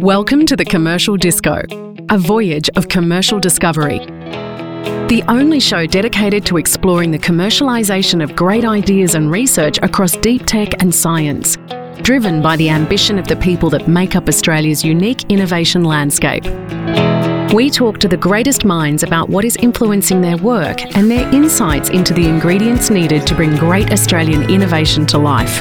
Welcome to the Commercial Disco, a voyage of commercial discovery. The only show dedicated to exploring the commercialisation of great ideas and research across deep tech and science, driven by the ambition of the people that make up Australia's unique innovation landscape. We talk to the greatest minds about what is influencing their work and their insights into the ingredients needed to bring great Australian innovation to life.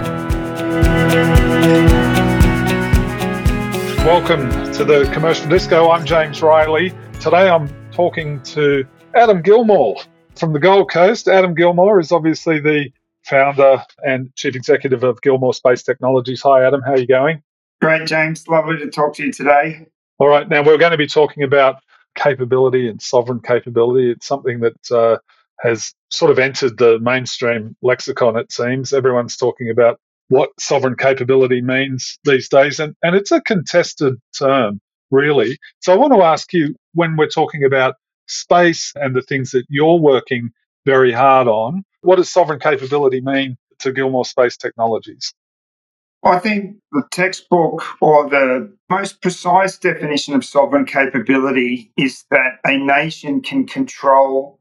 Welcome to the Commercial Disco. I'm James Riley. Today I'm talking to Adam Gilmour from the Gold Coast. Adam Gilmour is obviously the founder and chief executive of Gilmour Space Technologies. Hi, Adam. How are you going? Great, James. Lovely to talk to you today. All right. Now, we're going to be talking about capability and sovereign capability. It's something that uh, has sort of entered the mainstream lexicon, it seems. Everyone's talking about what sovereign capability means these days. And, and it's a contested term, really. So I want to ask you when we're talking about space and the things that you're working very hard on, what does sovereign capability mean to Gilmour Space Technologies? I think the textbook or the most precise definition of sovereign capability is that a nation can control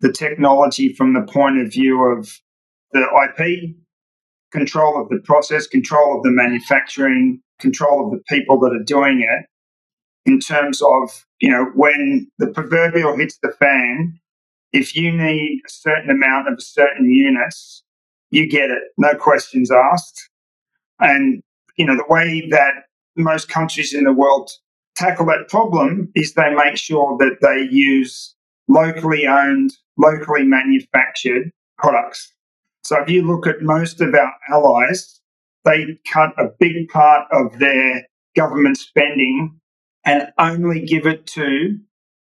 the technology from the point of view of the IP, control of the process, control of the manufacturing, control of the people that are doing it in terms of, you know, when the proverbial hits the fan, if you need a certain amount of certain units, you get it, no questions asked. And, you know, the way that most countries in the world tackle that problem is they make sure that they use locally owned, locally manufactured products. So if you look at most of our allies, they cut a big part of their government spending and only give it to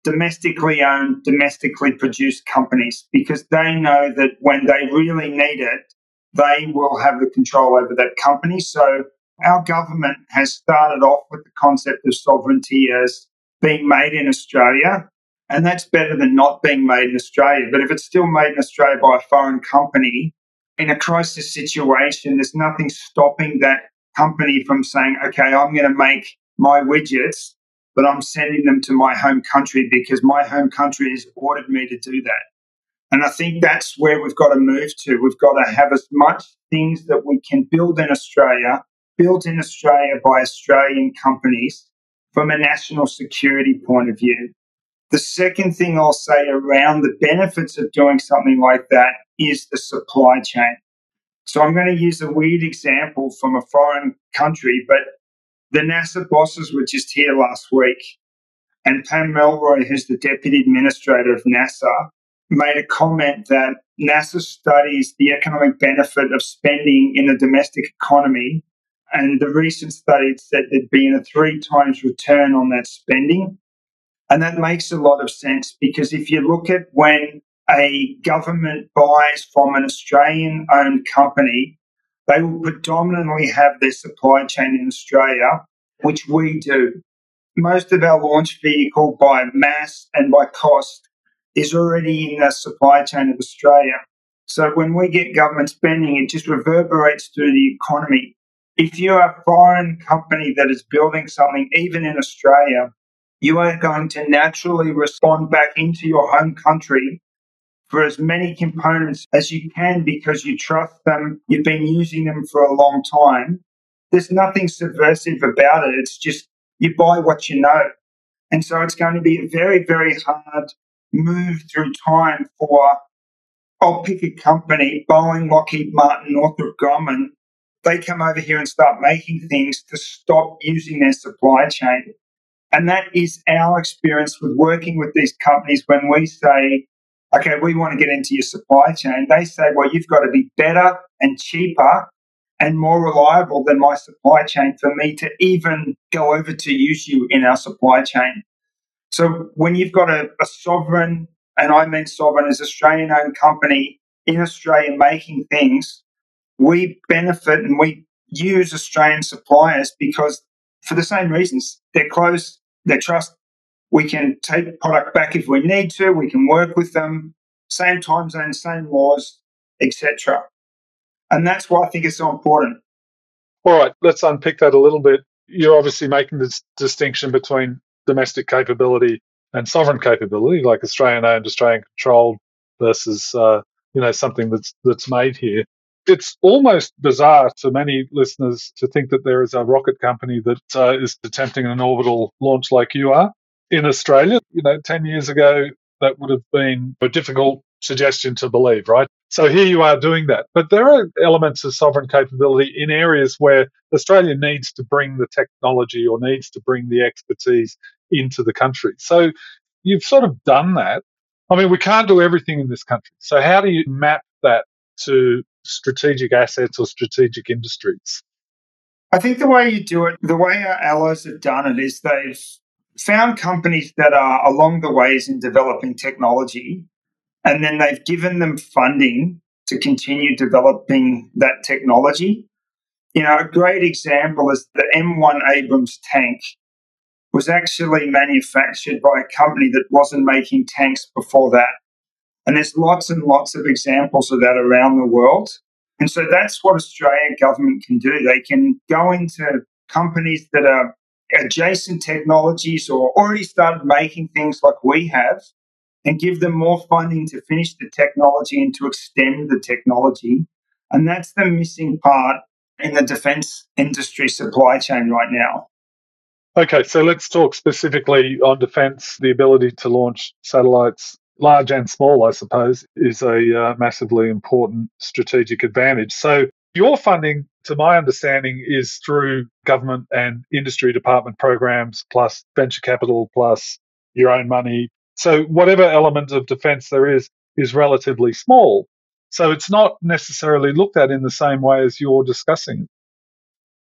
domestically owned, domestically produced companies because they know that when they really need it, they will have the control over that company. So our government has started off with the concept of sovereignty as being made in Australia. And that's better than not being made in Australia. But if it's still made in Australia by a foreign company, in a crisis situation, there's nothing stopping that company from saying, okay, I'm going to make my widgets, but I'm sending them to my home country because my home country has ordered me to do that. And I think that's where we've got to move to. We've got to have as much things that we can build in Australia, built in Australia by Australian companies from a national security point of view. The second thing I'll say around the benefits of doing something like that is the supply chain. So I'm going to use a weird example from a foreign country, but the NASA bosses were just here last week. And Pam Melroy, who's the deputy administrator of NASA, made a comment that NASA studies the economic benefit of spending in the domestic economy. And the recent study said there'd been a three times return on that spending. And that makes a lot of sense because if you look at when a government buys from an Australian owned company, they will predominantly have their supply chain in Australia, which we do. Most of our launch vehicle by mass and by cost is already in the supply chain of Australia. So when we get government spending, it just reverberates through the economy. If you're a foreign company that is building something, even in Australia, you are going to naturally respond back into your home country for as many components as you can because you trust them, you've been using them for a long time. There's nothing subversive about it. It's just you buy what you know. And so it's going to be a very, very hard move through time for, I'll pick a company, Boeing, Lockheed Martin, Northrop Grumman. They come over here and start making things to stop using their supply chain. And that is our experience with working with these companies when we say, okay, we want to get into your supply chain. They say, well, you've got to be better and cheaper and more reliable than my supply chain for me to even go over to use you in our supply chain. So when you've got a, a sovereign, and I mean sovereign as Australian owned company in Australia making things, we benefit and we use Australian suppliers because for the same reasons, they're close, they're trust. We can take product back if we need to. We can work with them, same time zone, same laws, etc. And that's why I think it's so important. All right, let's unpick that a little bit. You're obviously making this distinction between domestic capability and sovereign capability, like Australian owned, Australian controlled versus uh, you know something that's that's made here. It's almost bizarre to many listeners to think that there is a rocket company that uh, is attempting an orbital launch like you are in Australia. You know, ten years ago that would have been a difficult suggestion to believe, right? So here you are doing that. But there are elements of sovereign capability in areas where Australia needs to bring the technology or needs to bring the expertise into the country. So you've sort of done that. I mean, we can't do everything in this country. So how do you map that to strategic assets or strategic industries? I think the way you do it, the way our allies have done it is they've found companies that are along the ways in developing technology and then they've given them funding to continue developing that technology. You know, a great example is the M1 Abrams tank was actually manufactured by a company that wasn't making tanks before that. And there's lots and lots of examples of that around the world. And so that's what Australian government can do. They can go into companies that are adjacent technologies or already started making things like we have and give them more funding to finish the technology and to extend the technology. And that's the missing part in the defense industry supply chain right now. Okay, so let's talk specifically on defense. The ability to launch satellites, large and small, I suppose, is a uh, massively important strategic advantage. So, your funding, to my understanding, is through government and industry department programs, plus venture capital, plus your own money, so whatever element of defence there is is relatively small. So it's not necessarily looked at in the same way as you're discussing.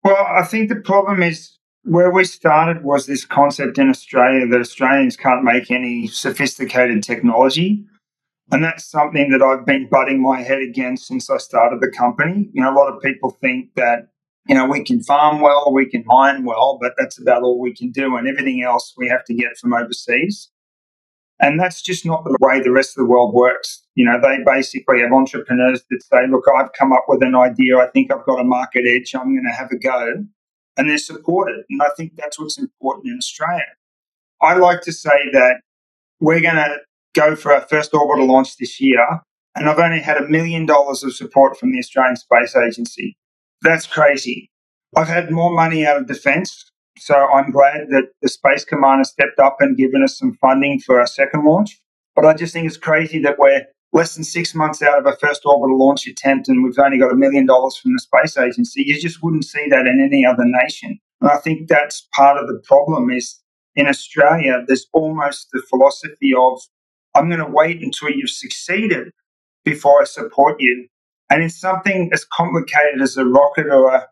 Well, I think the problem is where we started was this concept in Australia that Australians can't make any sophisticated technology. And that's something that I've been butting my head against since I started the company. You know, a lot of people think that, you know, we can farm well, we can mine well, but that's about all we can do. And everything else we have to get from overseas. And that's just not the way the rest of the world works. You know, they basically have entrepreneurs that say, look, I've come up with an idea. I think I've got a market edge. I'm going to have a go. And they're supported. And I think that's what's important in Australia. I like to say that we're going to go for our first orbital launch this year. And I've only had a million dollars of support from the Australian Space Agency. That's crazy. I've had more money out of defence so I'm glad that the Space Command has stepped up and given us some funding for our second launch. But I just think it's crazy that we're less than six months out of a first orbital launch attempt and we've only got a million dollars from the space agency. You just wouldn't see that in any other nation. And I think that's part of the problem is in Australia, there's almost the philosophy of, I'm going to wait until you've succeeded before I support you. And in something as complicated as a rocket or a,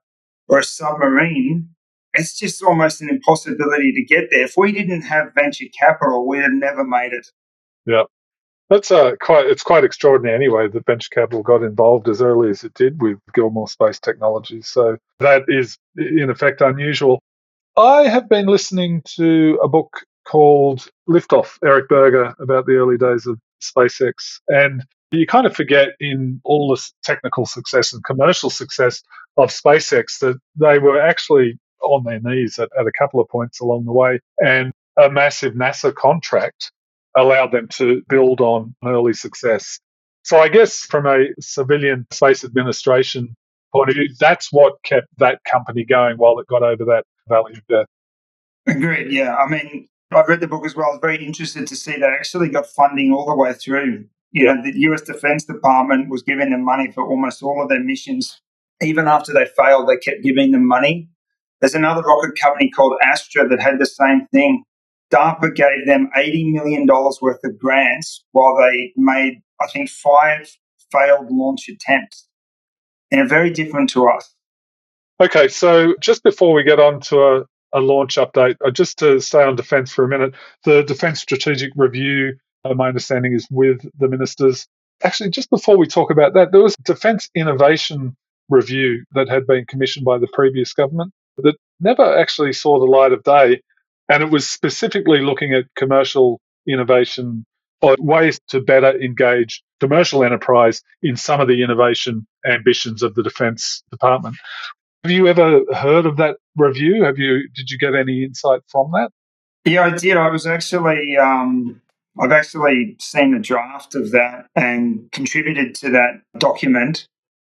or a submarine, it's just almost an impossibility to get there. If we didn't have venture capital, we'd have never made it. Yeah. That's uh, quite. It's quite extraordinary, anyway, that venture capital got involved as early as it did with Gilmour Space Technologies. So that is, in effect, unusual. I have been listening to a book called Liftoff, Eric Berger, about the early days of SpaceX, and you kind of forget in all the technical success and commercial success of SpaceX that they were actually on their knees at, at a couple of points along the way. And a massive NASA contract allowed them to build on early success. So I guess from a civilian space administration point of view, that's what kept that company going while it got over that valley of death. Agreed. Yeah. I mean, I've read the book as well. I was very interested to see they actually got funding all the way through. You know, the US Defense Department was giving them money for almost all of their missions. Even after they failed, they kept giving them money. There's another rocket company called Astra that had the same thing. DARPA gave them $80 million worth of grants while they made, I think, five failed launch attempts. And are very different to us. Okay, so just before we get on to a, a launch update, uh, just to stay on defence for a minute, the Defence Strategic Review, uh, my understanding, is with the ministers. Actually, just before we talk about that, there was a Defence Innovation Review that had been commissioned by the previous government that never actually saw the light of day. And it was specifically looking at commercial innovation or ways to better engage commercial enterprise in some of the innovation ambitions of the Defence Department. Have you ever heard of that review? Have you? Did you get any insight from that? Yeah, I did. I was actually, um, I've actually seen a draft of that and contributed to that document.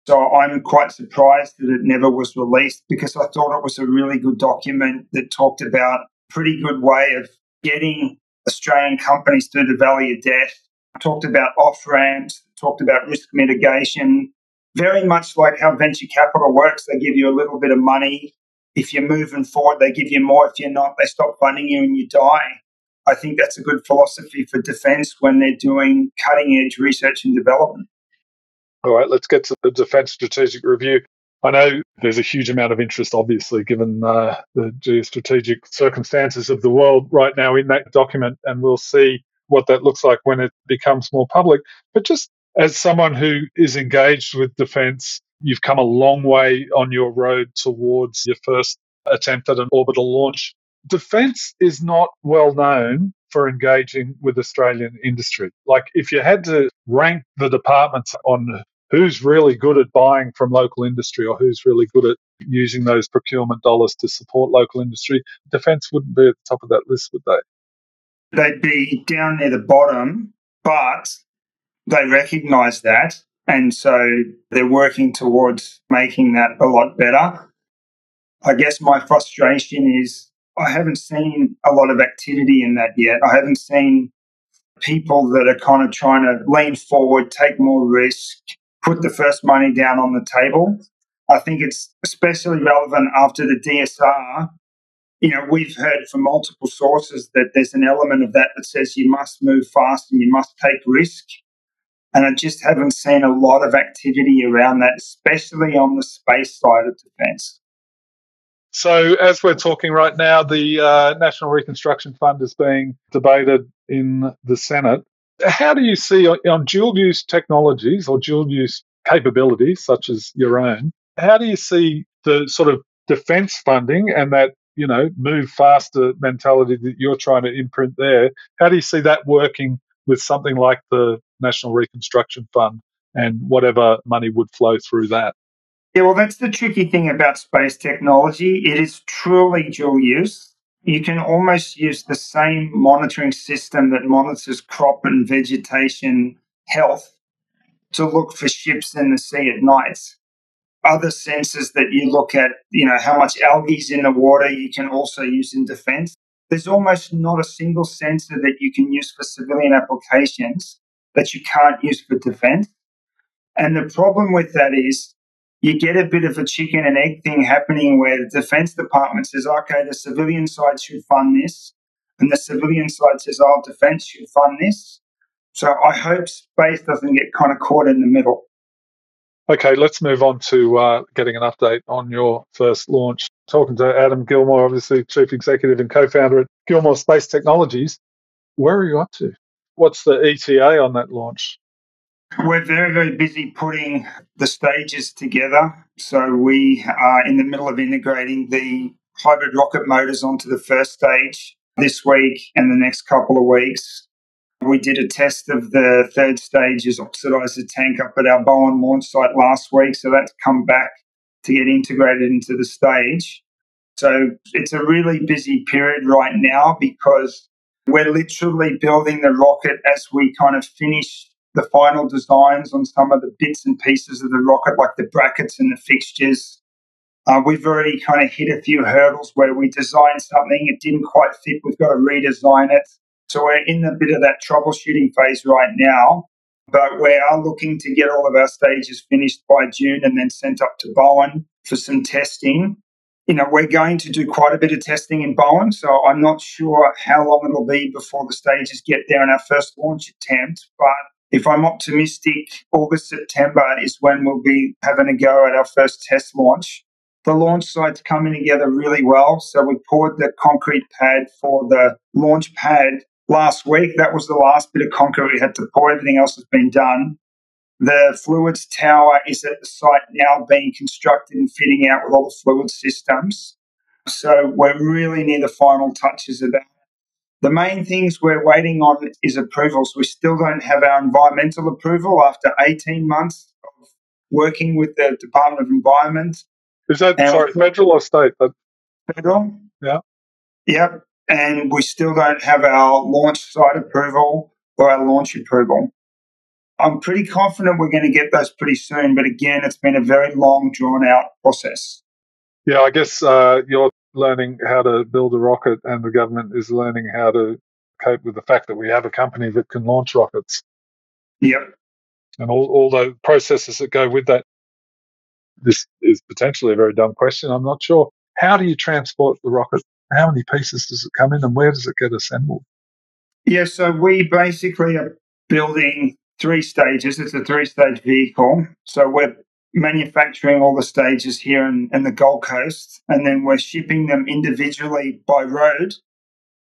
So I'm quite surprised that it never was released because I thought it was a really good document that talked about a pretty good way of getting Australian companies through the valley of death. Talked about off ramps, talked about risk mitigation, very much like how venture capital works. They give you a little bit of money. If you're moving forward, they give you more. If you're not, they stop funding you and you die. I think that's a good philosophy for defence when they're doing cutting edge research and development. All right, let's get to the Defence Strategic Review. I know there's a huge amount of interest, obviously, given uh, the geostrategic circumstances of the world right now in that document, and we'll see what that looks like when it becomes more public. But just as someone who is engaged with defence, you've come a long way on your road towards your first attempt at an orbital launch. Defence is not well known for engaging with Australian industry. Like, if you had to rank the departments on who's really good at buying from local industry or who's really good at using those procurement dollars to support local industry, defence wouldn't be at the top of that list, would they? They'd be down near the bottom, but they recognise that. And so they're working towards making that a lot better. I guess my frustration is I haven't seen a lot of activity in that yet. I haven't seen people that are kind of trying to lean forward, take more risk, put the first money down on the table. I think it's especially relevant after the DSR. You know, we've heard from multiple sources that there's an element of that that says you must move fast and you must take risk. And I just haven't seen a lot of activity around that, especially on the space side of defence. So, as we're talking right now, the uh, National Reconstruction Fund is being debated in the Senate. How do you see on dual use technologies or dual use capabilities, such as your own, how do you see the sort of defence funding and that you know move faster mentality that you're trying to imprint there? How do you see that working with something like the National Reconstruction Fund and whatever money would flow through that. Yeah, well, that's the tricky thing about space technology. It is truly dual use. You can almost use the same monitoring system that monitors crop and vegetation health to look for ships in the sea at night. Other sensors that you look at, you know, how much algae is in the water, you can also use in defense. There's almost not a single sensor that you can use for civilian applications that you can't use for defense. And the problem with that is you get a bit of a chicken and egg thing happening where the Defense Department says, okay, the civilian side should fund this, and the civilian side says, oh, defense should fund this. So I hope space doesn't get kind of caught in the middle. Okay, let's move on to uh, getting an update on your first launch. Talking to Adam Gilmour, obviously Chief Executive and co founder at Gilmour Space Technologies. Where are you up to? What's the ETA on that launch? We're very, very busy putting the stages together. So we are in the middle of integrating the hybrid rocket motors onto the first stage this week and the next couple of weeks. We did a test of the third stage's oxidizer tank up at our Bowen launch site last week. So that's come back to get integrated into the stage. So it's a really busy period right now because we're literally building the rocket as we kind of finish the final designs on some of the bits and pieces of the rocket, like the brackets and the fixtures. Uh, we've already kind of hit a few hurdles where we designed something, it didn't quite fit, we've got to redesign it. So we're in the bit of that troubleshooting phase right now, but we are looking to get all of our stages finished by June and then sent up to Bowen for some testing you know, we're going to do quite a bit of testing in Bowen, so I'm not sure how long it'll be before the stages get there in our first launch attempt. But if I'm optimistic, August, September is when we'll be having a go at our first test launch. The launch site's coming together really well. So we poured the concrete pad for the launch pad last week. That was the last bit of concrete we had to pour. Everything else has been done. The fluids tower is at the site now being constructed and fitting out with all the fluid systems. So we're really near the final touches of that. The main things we're waiting on is approvals. We still don't have our environmental approval after 18 months of working with the Department of Environment. Is that, and sorry, federal or state? Federal. Yeah. Yep. And we still don't have our launch site approval or our launch approval. I'm pretty confident we're going to get those pretty soon, but again, it's been a very long, drawn out process. Yeah, I guess uh, you're learning how to build a rocket, and the government is learning how to cope with the fact that we have a company that can launch rockets. Yep. And all, all the processes that go with that. This is potentially a very dumb question. I'm not sure. How do you transport the rocket? How many pieces does it come in, and where does it get assembled? Yeah, so we basically are building three stages. It's a three stage vehicle. So we're manufacturing all the stages here in, in the Gold Coast, and then we're shipping them individually by road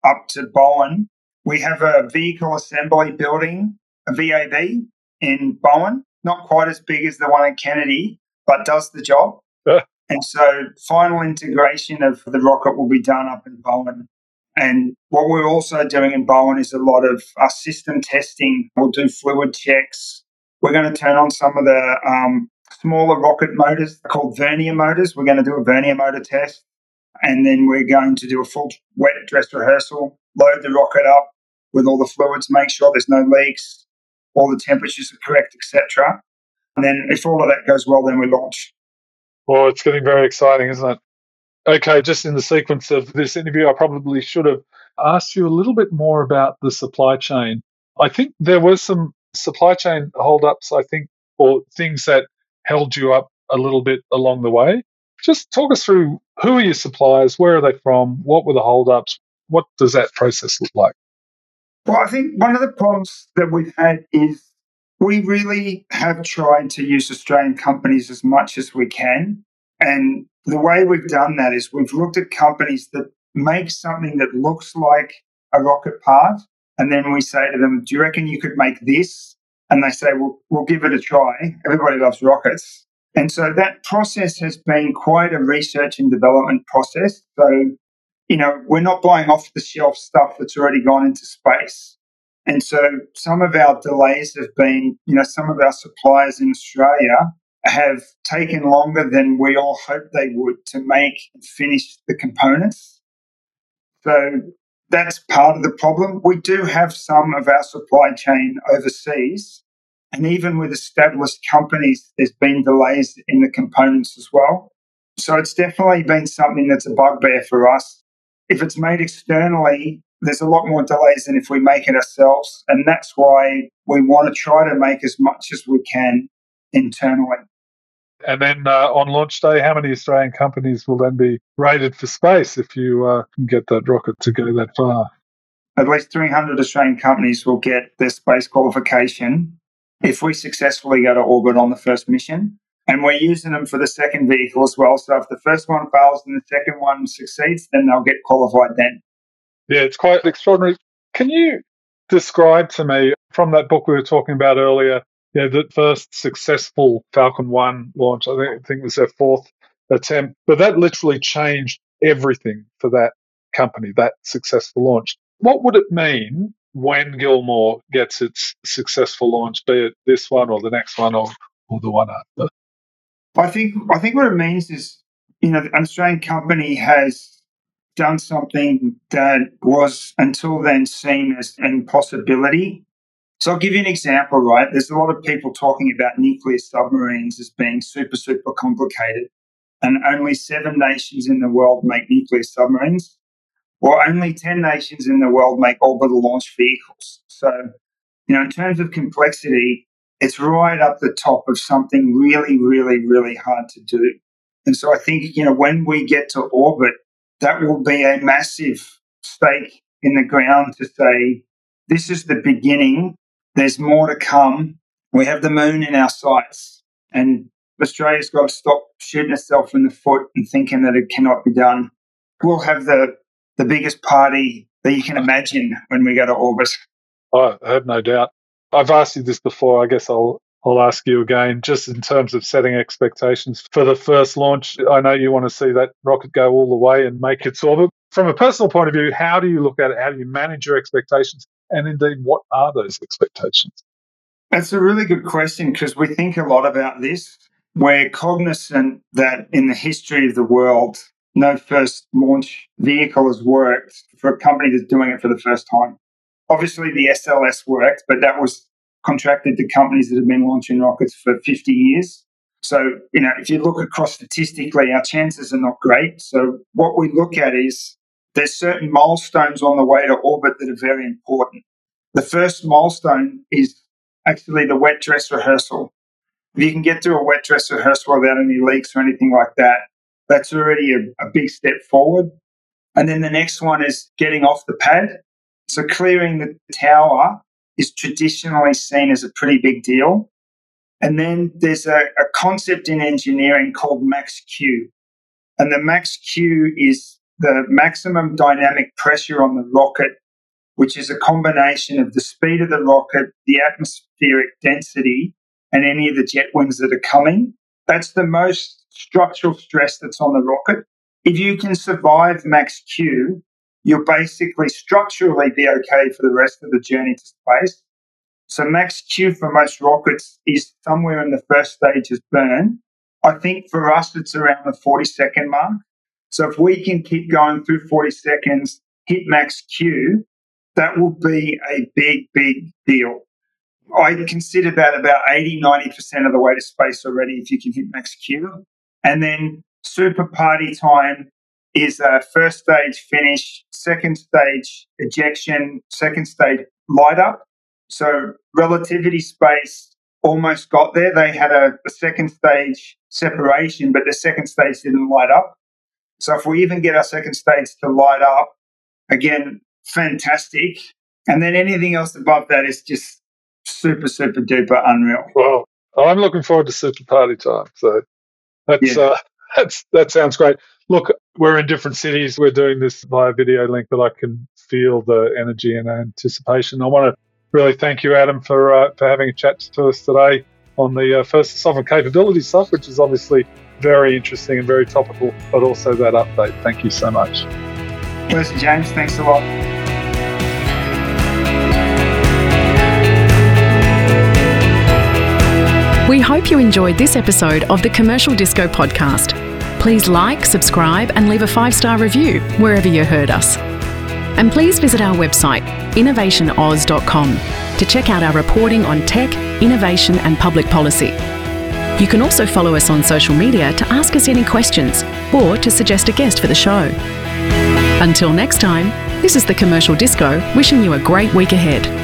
up to Bowen. We have a vehicle assembly building, a VAB in Bowen, not quite as big as the one in Kennedy, but does the job. and so final integration of the rocket will be done up in Bowen. And what we're also doing in Bowen is a lot of our system testing. We'll do fluid checks. We're going to turn on some of the um, smaller rocket motors called vernier motors. We're going to do a vernier motor test. And then we're going to do a full wet dress rehearsal, load the rocket up with all the fluids, make sure there's no leaks, all the temperatures are correct, etc. And then if all of that goes well, then we launch. Well, it's getting very exciting, isn't it? Okay, just in the sequence of this interview, I probably should have asked you a little bit more about the supply chain. I think there were some supply chain holdups, I think, or things that held you up a little bit along the way. Just talk us through who are your suppliers, where are they from, what were the holdups, what does that process look like? Well, I think one of the problems that we've had is we really have tried to use Australian companies as much as we can. And the way we've done that is we've looked at companies that make something that looks like a rocket part. And then we say to them, Do you reckon you could make this? And they say, Well, we'll give it a try. Everybody loves rockets. And so that process has been quite a research and development process. So, you know, we're not buying off the shelf stuff that's already gone into space. And so some of our delays have been, you know, some of our suppliers in Australia have taken longer than we all hoped they would to make and finish the components. So that's part of the problem. We do have some of our supply chain overseas. And even with established companies, there's been delays in the components as well. So it's definitely been something that's a bugbear for us. If it's made externally, there's a lot more delays than if we make it ourselves. And that's why we want to try to make as much as we can internally. And then uh, on launch day, how many Australian companies will then be rated for space if you uh, can get that rocket to go that far? At least 300 Australian companies will get their space qualification if we successfully go to orbit on the first mission. And we're using them for the second vehicle as well. So if the first one fails and the second one succeeds, then they'll get qualified then. Yeah, it's quite extraordinary. Can you describe to me from that book we were talking about earlier yeah, the first successful Falcon 1 launch, I think, I think it was their fourth attempt, but that literally changed everything for that company, that successful launch. What would it mean when Gilmour gets its successful launch, be it this one or the next one or, or the one after? I think I think what it means is, you know, an Australian company has done something that was until then seen as an impossibility so I'll give you an example, right? There's a lot of people talking about nuclear submarines as being super, super complicated. And only seven nations in the world make nuclear submarines, or only 10 nations in the world make orbital launch vehicles. So, you know, in terms of complexity, it's right up the top of something really, really, really hard to do. And so I think, you know, when we get to orbit, that will be a massive stake in the ground to say, this is the beginning there's more to come. We have the moon in our sights, and Australia's got to stop shooting itself in the foot and thinking that it cannot be done. We'll have the, the biggest party that you can imagine when we go to orbit. I have no doubt. I've asked you this before. I guess I'll I'll ask you again, just in terms of setting expectations for the first launch. I know you want to see that rocket go all the way and make its orbit. From a personal point of view, how do you look at it? How do you manage your expectations? And indeed, what are those expectations? That's a really good question because we think a lot about this. We're cognizant that in the history of the world, no first launch vehicle has worked for a company that's doing it for the first time. Obviously, the SLS worked, but that was contracted to companies that have been launching rockets for 50 years. So, you know, if you look across statistically, our chances are not great. So, what we look at is there's certain milestones on the way to orbit that are very important. The first milestone is actually the wet dress rehearsal. If you can get through a wet dress rehearsal without any leaks or anything like that, that's already a, a big step forward. And then the next one is getting off the pad. So clearing the tower is traditionally seen as a pretty big deal. And then there's a, a concept in engineering called max Q. And the max Q is the maximum dynamic pressure on the rocket, which is a combination of the speed of the rocket, the atmospheric density, and any of the jet winds that are coming. That's the most structural stress that's on the rocket. If you can survive max Q, you'll basically structurally be okay for the rest of the journey to space. So max Q for most rockets is somewhere in the first stage of burn. I think for us, it's around the 40 second mark. So if we can keep going through 40 seconds, hit max Q, that will be a big, big deal. I consider that about 80, 90% of the way to space already if you can hit max Q. And then super party time is a first stage finish, second stage ejection, second stage light up. So relativity space almost got there. They had a, a second stage separation, but the second stage didn't light up. So if we even get our second stage to light up, again, fantastic. And then anything else above that is just super, super duper unreal. Well, I'm looking forward to super party time. So that's yeah. uh, that's that sounds great. Look, we're in different cities. We're doing this via video link, but I can feel the energy and anticipation. I want to really thank you, Adam, for uh, for having a chat to us today on the uh, first sovereign capability stuff, which is obviously very interesting and very topical, but also that update. Thank you so much. Pleasure, James. Thanks a lot. We hope you enjoyed this episode of the Commercial Disco podcast. Please like, subscribe, and leave a five star review wherever you heard us. And please visit our website, innovationaus.com, to check out our reporting on tech, innovation, and public policy. You can also follow us on social media to ask us any questions or to suggest a guest for the show. Until next time, this is the Commercial Disco wishing you a great week ahead.